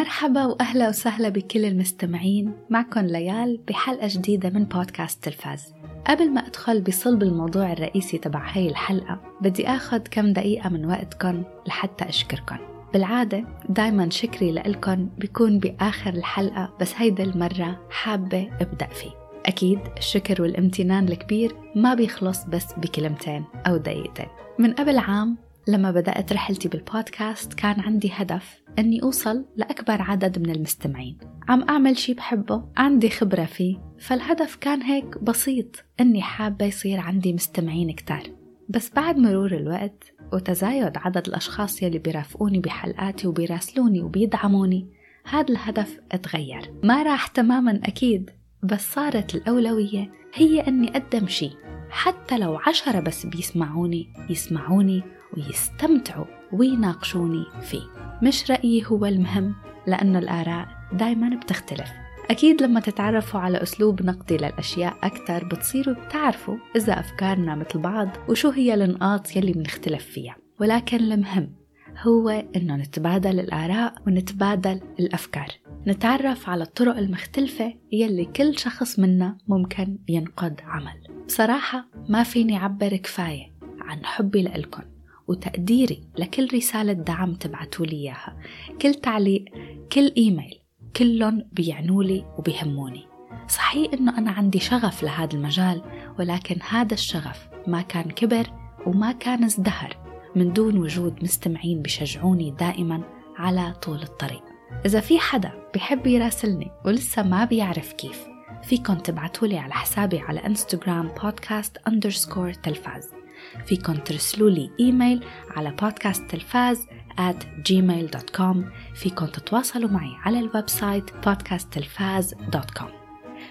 مرحبا وأهلا وسهلا بكل المستمعين. معكم ليال بحلقة جديدة من بودكاست تلفاز. قبل ما أدخل بصلب الموضوع الرئيسي تبع هاي الحلقة بدي أخذ كم دقيقة من وقتكم لحتى أشكركم. بالعادة دايما شكري لإلكن بيكون بآخر الحلقة بس هيدا المرة حابة أبدأ فيه. أكيد الشكر والامتنان الكبير ما بيخلص بس بكلمتين أو دقيقتين. من قبل عام لما بدأت رحلتي بالبودكاست كان عندي هدف أني أوصل لأكبر عدد من المستمعين. عم أعمل شي بحبه عندي خبرة فيه فالهدف كان هيك بسيط أني حابة يصير عندي مستمعين كتار. بس بعد مرور الوقت وتزايد عدد الأشخاص يلي بيرافقوني بحلقاتي وبيراسلوني وبيدعموني هذا الهدف اتغير. ما راح تماما أكيد بس صارت الأولوية هي أني أقدم شي. حتى لو عشرة بس بيسمعوني يسمعوني ويستمتعوا ويناقشوني فيه مش رأيي هو المهم لأنه الآراء دايما بتختلف. أكيد لما تتعرفوا على أسلوب نقدي للأشياء أكثر بتصيروا بتعرفوا إذا أفكارنا مثل بعض وشو هي النقاط يلي بنختلف فيها. ولكن المهم هو إنه نتبادل الآراء ونتبادل الأفكار. نتعرف على الطرق المختلفة يلي كل شخص منا ممكن ينقد عمل. بصراحة ما فيني أعبر كفاية عن حبي لإلكن. وتقديري لكل رسالة دعم تبعتوا لي إياها. كل تعليق كل إيميل كلهم بيعنولي وبيهموني صحيح إنه أنا عندي شغف لهذا المجال ولكن هذا الشغف ما كان كبر وما كان ازدهر من دون وجود مستمعين بشجعوني دائما على طول الطريق. إذا في حدا بحب يراسلني ولسه ما بيعرف كيف فيكن تبعتولي على حسابي على انستغرام بودكاست underscore تلفاز. فيكن ترسلوا لي إيميل على بودكاست تلفاز at gmail.com فيكن تتواصلوا معي على ال website podcasttelfaz.com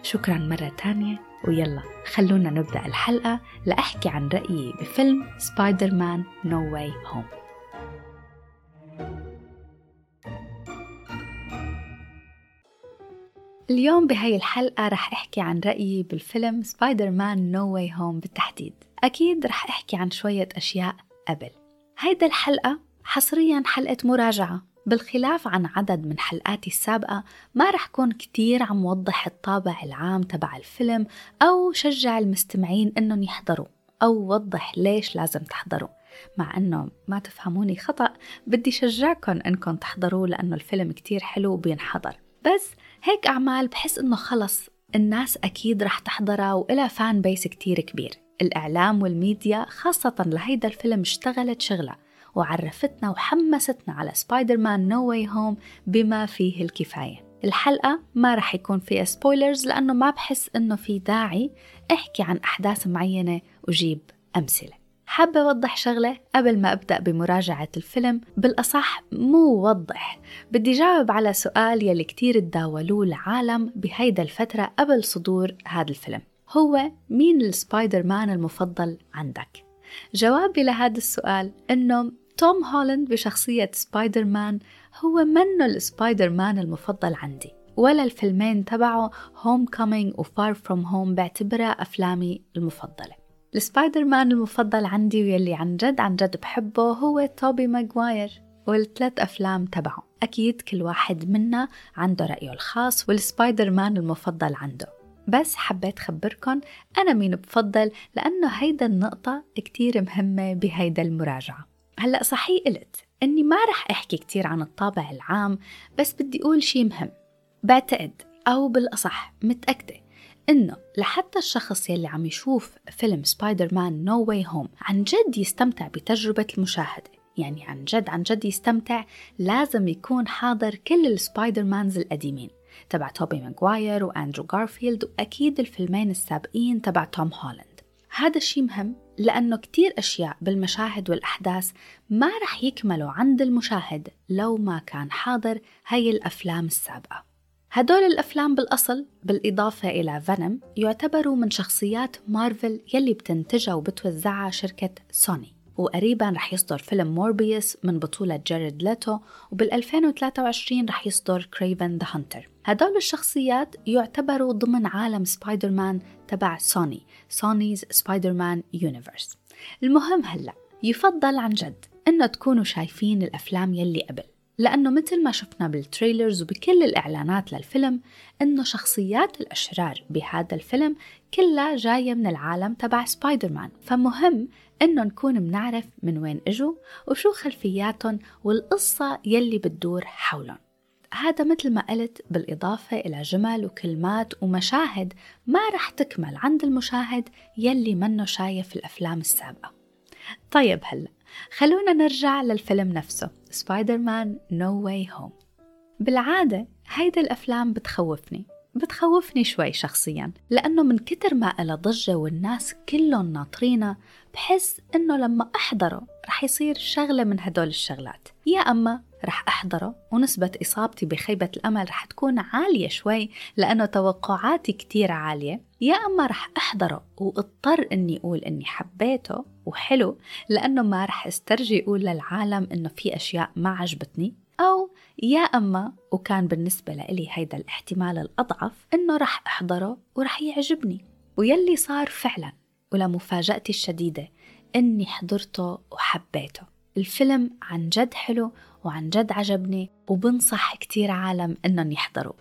شكرا مرة تانية ويلا خلونا نبدأ الحلقة لأحكي عن رأيي بفيلم Spider-Man No Way Home اليوم بهاي الحلقة رح أحكي عن رأيي بالفيلم Spider-Man No Way Home بالتحديد. أكيد رح أحكي عن شوية أشياء قبل. هيدا الحلقة حصريا حلقة مراجعة بالخلاف عن عدد من حلقاتي السابقة ما رح كون كتير عم وضح الطابع العام تبع الفيلم أو شجع المستمعين إنهم يحضروا أو وضح ليش لازم تحضروا. مع أنه ما تفهموني خطأ بدي شجعكم أنكم تحضروا لأنه الفيلم كتير حلو وبينحضر. بس هيك أعمال بحس إنه خلص الناس أكيد رح تحضرها وإلها fan base كتير كبير. الإعلام والميديا خاصة لهيدا الفيلم اشتغلت شغلة وعرفتنا وحمستنا على Spider-Man No Way Home بما فيه الكفاية. الحلقة ما رح يكون فيها spoilers لأنه ما بحس إنه في داعي أحكي عن أحداث معينة وجيب أمثلة. حابة أوضح شغلة؟ قبل ما أبدأ بمراجعة الفيلم بالأصح مو وضح. بدي جاوب على سؤال يلي كتير تداولوه العالم بهيدا الفترة قبل صدور هذا الفيلم. هو مين السبايدر مان المفضل عندك؟ جوابي لهذا السؤال إنه توم هولاند بشخصية سبايدر مان هو منه السبايدر مان المفضل عندي ولا الفيلمين تبعه Homecoming و Far From Home بعتبرها أفلامي المفضلة. السبايدر مان المفضل عندي واللي عن جد عن جد بحبه هو توبي ماغواير والثلاث أفلام تبعه. أكيد كل واحد منا عنده رأيه الخاص والسبايدر مان المفضل عنده. بس حبيت خبركن أنا مين بفضل لأنه هيدا النقطة كتير مهمة بهيدا المراجعة. هلأ صحيح قلت إني ما رح أحكي كتير عن الطابع العام بس بدي أقول شي مهم. بعتقد أو بالأصح متأكدة إنه لحتى الشخص يلي عم يشوف فيلم Spider-Man No Way Home عن جد يستمتع بتجربة المشاهدة. يعني عن جد عن جد يستمتع لازم يكون حاضر كل ال Spider-Mans القديمين. تبع توبي ماغواير وأندرو غارفيلد وأكيد الفيلمين السابقين تبع توم هولاند. هذا الشيء مهم لأنه كتير أشياء بالمشاهد والأحداث ما رح يكملوا عند المشاهد لو ما كان حاضر هي الأفلام السابقة. هدول الأفلام بالأصل بالإضافة إلى فينوم يعتبروا من شخصيات مارفل يلي بتنتجها وبتوزعها شركة سوني. وقريبا رح يصدر فيلم موربيوس من بطولة جاريد ليتو وبال 2023 رح يصدر Kraven the Hunter هدول الشخصيات يعتبروا ضمن عالم سبايدر مان تبع سوني Sony's Spider-Man Universe. المهم هلأ يفضل عن جد إنه تكونوا شايفين الأفلام يلي قبل لأنه مثل ما شفنا بال trailers وبكل الإعلانات للفيلم إنه شخصيات الأشرار بهذا الفيلم كلها جاية من العالم تبع سبايدر مان فمهم إنه نكون بنعرف من وين إجوا وشو خلفياتهم والقصة يلي بتدور حولهم. هذا مثل ما قلت بالإضافة إلى جمل وكلمات ومشاهد ما رح تكمل عند المشاهد يلي منه شايف الأفلام السابقة. طيب هلأ خلونا نرجع للفيلم نفسه Spider-Man: No Way Home بالعادة هيدا الأفلام بتخوفني بتخوفني شوي شخصيا لأنه من كتر ما إلها ضجة والناس كلهم ناطرينها بحس إنه لما أحضره رح يصير شغلة من هدول الشغلات. يا أما رح أحضره ونسبة إصابتي بخيبة الأمل رح تكون عالية شوي لأنه توقعاتي كتير عالية يا أما رح أحضره وأضطر إني أقول إني حبيته وحلو لأنه ما رح أسترجي أقول للعالم إنه في أشياء ما عجبتني أو يا أما وكان بالنسبة لإلي هيدا الاحتمال الأضعف إنه رح أحضره ورح يعجبني. ويلي صار فعلا ولمفاجأتي الشديدة إني حضرته وحبيته. الفيلم عن جد حلو وعن جد عجبني وبنصح كتير عالم إنهم يحضروا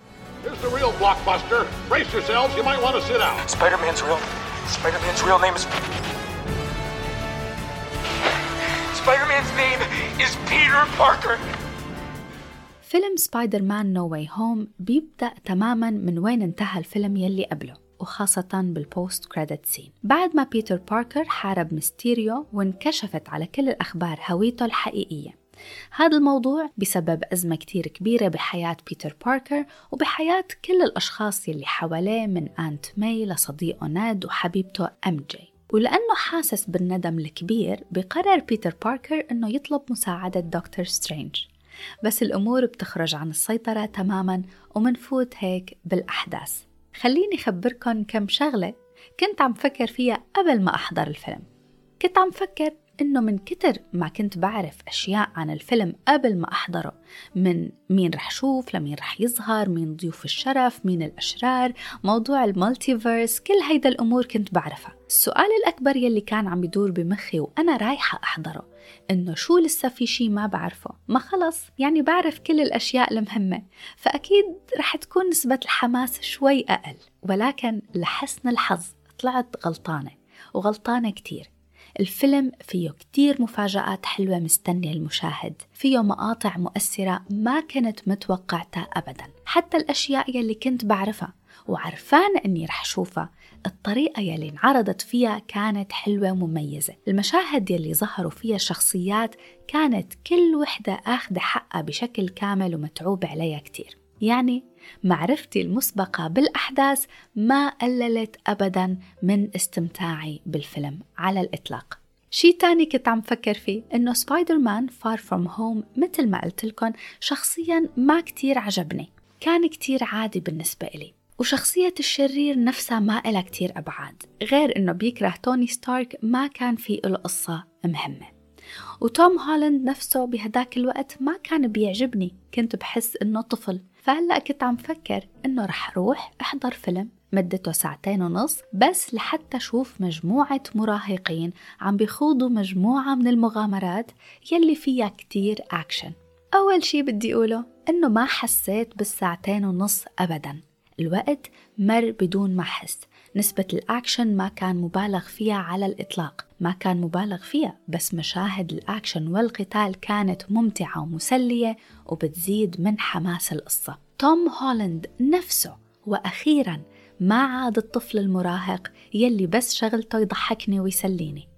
فيلم Spider-Man: No Way Home بيبدأ تماما من وين انتهى الفيلم يلي قبله. وخاصة بال post credit scene بعد ما بيتر باركر حارب ميستيريو وانكشفت على كل الأخبار هويته الحقيقية. هذا الموضوع بيسبب أزمة كتير كبيرة بحياة بيتر باركر وبحياة كل الأشخاص يلي حواليه من Aunt May لصديقه نيد وحبيبته أم جي. ولأنه حاسس بالندم الكبير بقرر بيتر باركر أنه يطلب مساعدة دكتور سترينج. بس الأمور بتخرج عن السيطرة تماما ومنفوت هيك بالأحداث. خليني خبركن كم شغلة كنت عم فكر فيها قبل ما أحضر الفيلم. كنت عم فكر إنه من كتر ما كنت بعرف أشياء عن الفيلم قبل ما أحضره من مين رح شوف لمين رح يظهر مين ضيوف الشرف مين الأشرار موضوع المالتيفيرس كل هيدا الأمور كنت بعرفها. السؤال الأكبر يلي كان عم يدور بمخي وأنا رايحة أحضره إنه شو لسه في شي ما بعرفه؟ ما خلص يعني بعرف كل الأشياء المهمة فأكيد رح تكون نسبة الحماس شوي أقل ولكن لحسن الحظ طلعت غلطانة وغلطانة كتير. الفيلم فيه كتير مفاجآت حلوة مستنية المشاهد. فيه مقاطع مؤثرة ما كنت متوقعتها أبدا. حتى الأشياء يلي كنت بعرفها وعرفانة أني رح شوفها الطريقة يلي انعرضت فيها كانت حلوة ومميزة. المشاهد يلي ظهروا فيها شخصيات كانت كل وحدة أخذ حقها بشكل كامل ومتعوب عليها كتير. يعني معرفتي المسبقة بالأحداث ما قللت أبدا من استمتاعي بالفيلم على الإطلاق. شي تاني كنت عم فكر فيه إنه Spider-Man: Far From Home مثل ما قلت لكم شخصيا ما كتير عجبني. كان كتير عادي بالنسبة إلي. وشخصية الشرير نفسها ما إلها كتير أبعاد. غير إنه بيكره توني ستارك ما كان في له قصة مهمة. وتوم هولاند نفسه بهداك الوقت ما كان بيعجبني. كنت بحس إنه طفل. فهلأ كنت عم فكر إنه رح روح أحضر فيلم. مدته ساعتين ونص بس لحتى شوف مجموعة مراهقين عم بيخوضوا مجموعة من المغامرات يلي فيها كتير أكشن أول شي بدي أقوله إنه ما حسيت بالساعتين ونص أبداً. الوقت مر بدون ما أحس. نسبة الأكشن ما كان مبالغ فيها على الإطلاق. ما كان مبالغ فيها بس مشاهد الأكشن والقتال كانت ممتعة ومسلية وبتزيد من حماس القصة. توم هولاند نفسه وأخيرا ما عاد الطفل المراهق يلي بس شغلته يضحكني ويسليني.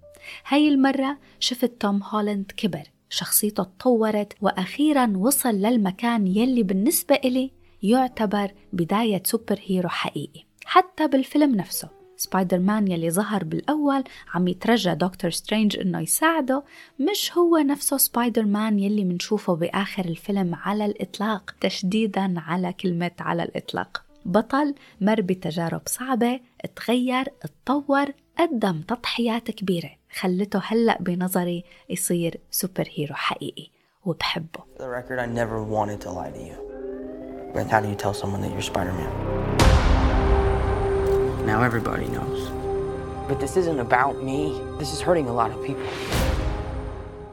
هاي المرة شفت توم هولاند كبر شخصيته تطورت وأخيرا وصل للمكان يلي بالنسبة إلي يعتبر بداية superhero حقيقي. حتى بالفيلم نفسه سبايدر مان يلي ظهر بالأول عم يترجى دكتور سترينج إنه يساعده مش هو نفسه سبايدر مان يلي منشوفه بآخر الفيلم على الإطلاق تشديدا على كلمة على الإطلاق بطل مر بتجارب صعبة تغير اتطور قدم تضحيات كبيرة خلته هلأ بنظري يصير superhero حقيقي وبحبه the record, I never wanted to lie to you. But how do you tell someone that you're Spider-Man? Now everybody knows. But this isn't about me. This is hurting a lot of people.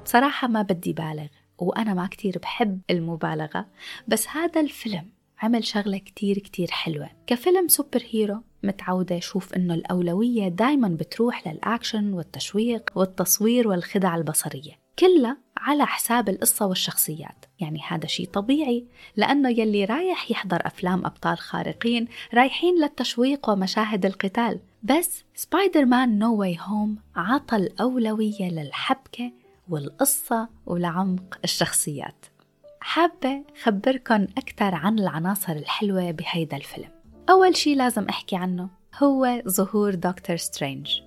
بصراحة ما بدي بالغ وأنا ما كتير بحب المبالغة بس هذا الفيلم عمل شغلة كتير كتير حلوة كفيلم superhero متعودة أشوف إنه الأولوية دايما بتروح للأكشن والتشويق والتصوير والخدع البصرية كلها على حساب القصة والشخصيات. يعني هذا شيء طبيعي لأنه يلي رايح يحضر أفلام أبطال خارقين رايحين للتشويق ومشاهد القتال. بس Spider-Man: No Way Home عطى الأولوية للحبكة والقصة ولعمق الشخصيات. حابة خبركن أكثر عن العناصر الحلوة بهيدا الفيلم. أول شي لازم أحكي عنه هو ظهور دكتور سترينج.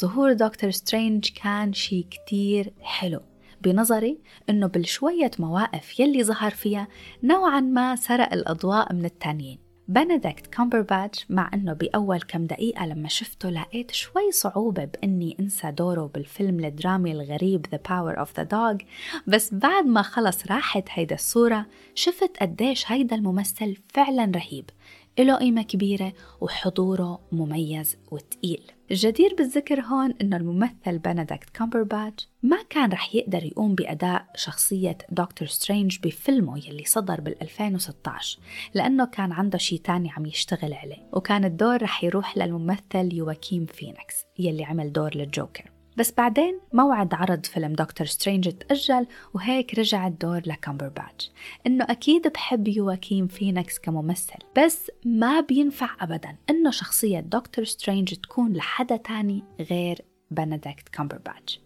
ظهور دكتور سترينج كان شي كتير حلو بنظري إنه بالشوية مواقف يلي ظهر فيها نوعا ما سرق الأضواء من التانيين. بنديكت كامبرباتش مع إنه بأول كم دقيقة لما شفته لقيت شوي صعوبة بإني أنسى دوره بالفيلم الدرامي الغريب The Power of the Dog بس بعد ما خلص راحت هيدا الصورة شفت قديش هيدا الممثل فعلا رهيب له قيمة كبيرة وحضوره مميز وتقيل. الجدير بالذكر هون إنه الممثل بنديكت كامبرباتش ما كان رح يقدر يقوم بأداء شخصية دكتور سترينج بفيلمه يلي صدر بال 2016 لأنه كان عنده شي تاني عم يشتغل عليه وكان الدور رح يروح للممثل يواكيم فينيكس يلي عمل دور للجوكر. بس بعدين موعد عرض فيلم دكتور سترينج تأجل وهيك رجع الدور لكامبرباتش. إنه أكيد بحب يواكيم فينيكس كممثل بس ما بينفع أبدا إنه شخصية دكتور سترينج تكون لحدا تاني غير بنديكت كامبرباتش.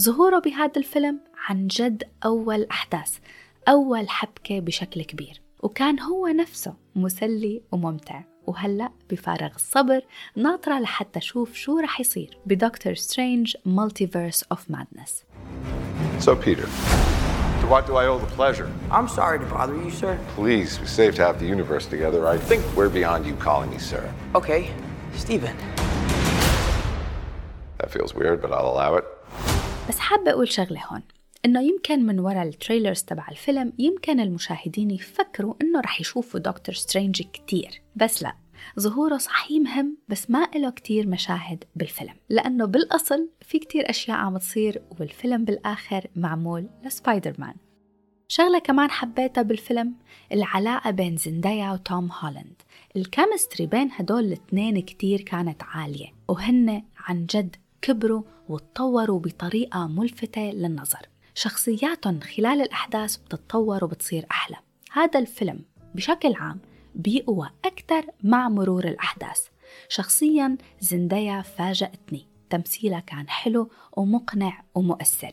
ظهوره بهذا الفيلم عن جد أول أحداث أول حبكة بشكل كبير وكان هو نفسه مسلي وممتع. وهلأ بفارغ الصبر ناطرة لحتى أشوف شو رح يصير بدكتور سترينج مالتيفيرس اوف مادنس So, Peter, to what do I owe the pleasure? I'm sorry to bother you, sir. Please, we saved half the universe together. I think we're beyond you calling me sir. Okay, Steven. That feels weird, but I'll allow it. بس حابة أقول شغلة هون إنه يمكن من وراء ال trailers تبع الفيلم يمكن المشاهدين يفكروا إنه رح يشوفوا دكتور سترينج كتير. بس لا ظهوره صحيح مهم بس ما له كتير مشاهد بالفيلم. لأنه بالأصل في كتير أشياء عم تصير والفيلم بالآخر معمول لسبايدر مان شغلة كمان حبيتها بالفيلم العلاقة بين زندايا وتوم هولاند. ال chemistry بين هدول الاثنين كتير كانت عالية وهن عن جد كبروا وتطوروا بطريقة ملفتة للنظر. شخصياتهم خلال الأحداث بتتطور وبتصير أحلى. هذا الفيلم بشكل عام بيقوى أكثر مع مرور الأحداث. شخصيا زندايا فاجأتني. تمثيلها كان حلو ومقنع ومؤثر.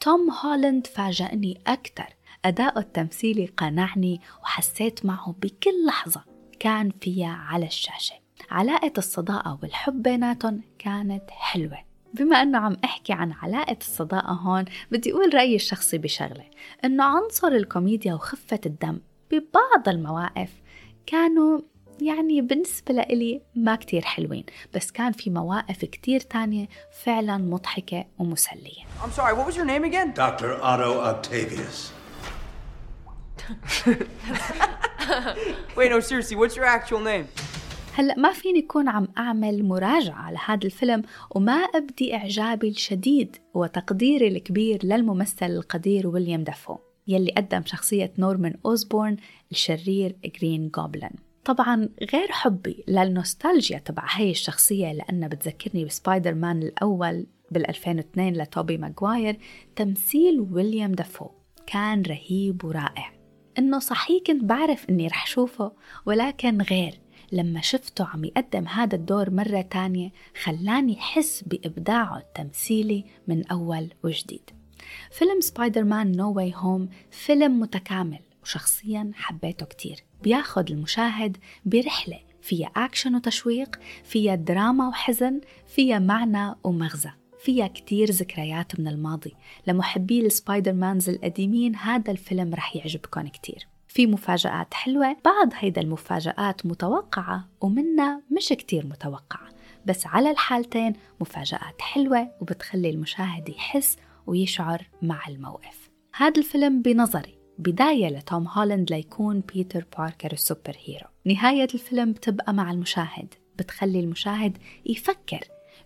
توم هولاند فاجأني أكثر. أداؤه التمثيلي قنعني وحسيت معه بكل لحظة كان فيها على الشاشة. علاقة الصداقة والحب بيناتهم كانت حلوة. بما أنه عم أحكي عن علاقة الصداقة هون بدي أقول رأيي الشخصي بشغلة أنه عنصر الكوميديا وخفة الدم ببعض المواقف كانوا يعني بالنسبة لإلي ما كتير حلوين بس كان في مواقف كتير تانية فعلا مضحكة ومسلية I'm sorry, what was your name again? Dr. Otto Octavius. Wait, no, seriously, what's your actual name? هلأ ما فيني أكون عم أعمل مراجعة على هذا الفيلم وما أبدي إعجابي الشديد وتقديري الكبير للممثل القدير ويليام دافو يلي قدم شخصية نورمان أوزبورن الشرير جرين جوبلن طبعا غير حبي للنوستالجيا تبع هاي الشخصية لأنها بتذكرني بسبايدر مان الأول بال 2002 لتوبي ماغواير تمثيل ويليام دافو كان رهيب ورائع. إنه صحيح كنت بعرف إني رح شوفه ولكن غير. لما شفته عم يقدم هذا الدور مرة تانية خلاني حس بإبداعه التمثيلي من أول وجديد. فيلم سبايدر مان No Way Home فيلم متكامل وشخصيا حبيته كتير. بياخد المشاهد برحلة فيها أكشن وتشويق فيها دراما وحزن فيها معنى ومغزى. فيها كتير ذكريات من الماضي. لمحبي ال Spider-Mans القديمين هذا الفيلم رح يعجبكم كتير. في مفاجآت حلوة. بعض هيدا المفاجآت متوقعة ومنا مش كتير متوقعة بس على الحالتين مفاجآت حلوة وبتخلي المشاهد يحس ويشعر مع الموقف. هذا الفيلم بنظري بداية لتوم هولاند ليكون بيتر باركر ال superhero. نهاية الفيلم بتبقى مع المشاهد بتخلي المشاهد يفكر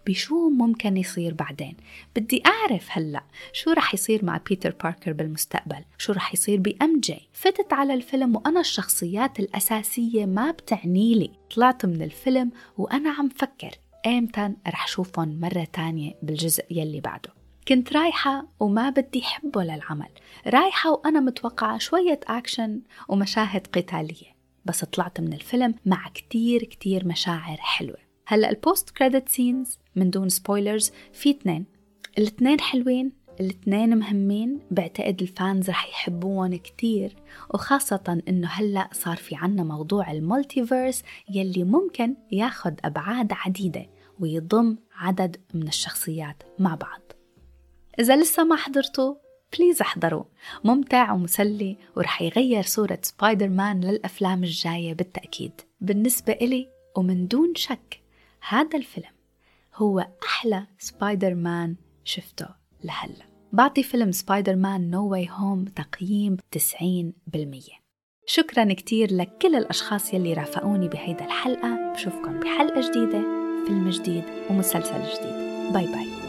بشو ممكن يصير بعدين. بدي أعرف هلأ شو رح يصير مع بيتر باركر بالمستقبل؟ شو رح يصير ب MJ؟ فتت على الفيلم وأنا الشخصيات الأساسية ما بتعني لي. طلعت من الفيلم وأنا عم فكر إيمتى رح شوفهم مرة تانية بالجزء يلي بعده. كنت رايحة وما بدي حبه للعمل. رايحة وأنا متوقعة شوية أكشن ومشاهد قتالية. بس طلعت من الفيلم مع كتير كتير مشاعر حلوة. هلأ ال post-credit scenes من دون spoilers في اثنين. الاثنين حلوين الاثنين مهمين بعتقد ال fans رح يحبوهم كتير. وخاصة إنه هلأ صار في عنا موضوع ال multiverse يلي ممكن ياخد أبعاد عديدة ويضم عدد من الشخصيات مع بعض. إذا لسه ما حضرتوا please احضروا. ممتع ومسلي ورح يغير صورة سبايدر مان للأفلام الجاية بالتأكيد. بالنسبة إلي ومن دون شك هذا الفيلم هو أحلى سبايدر مان شفته لهلا. بعطي فيلم سبايدر مان No Way Home تقييم 90% شكرا كتير لكل الأشخاص يلي رافقوني بهيدا الحلقة. بشوفكم بحلقة جديدة فيلم جديد ومسلسل جديد. bye bye.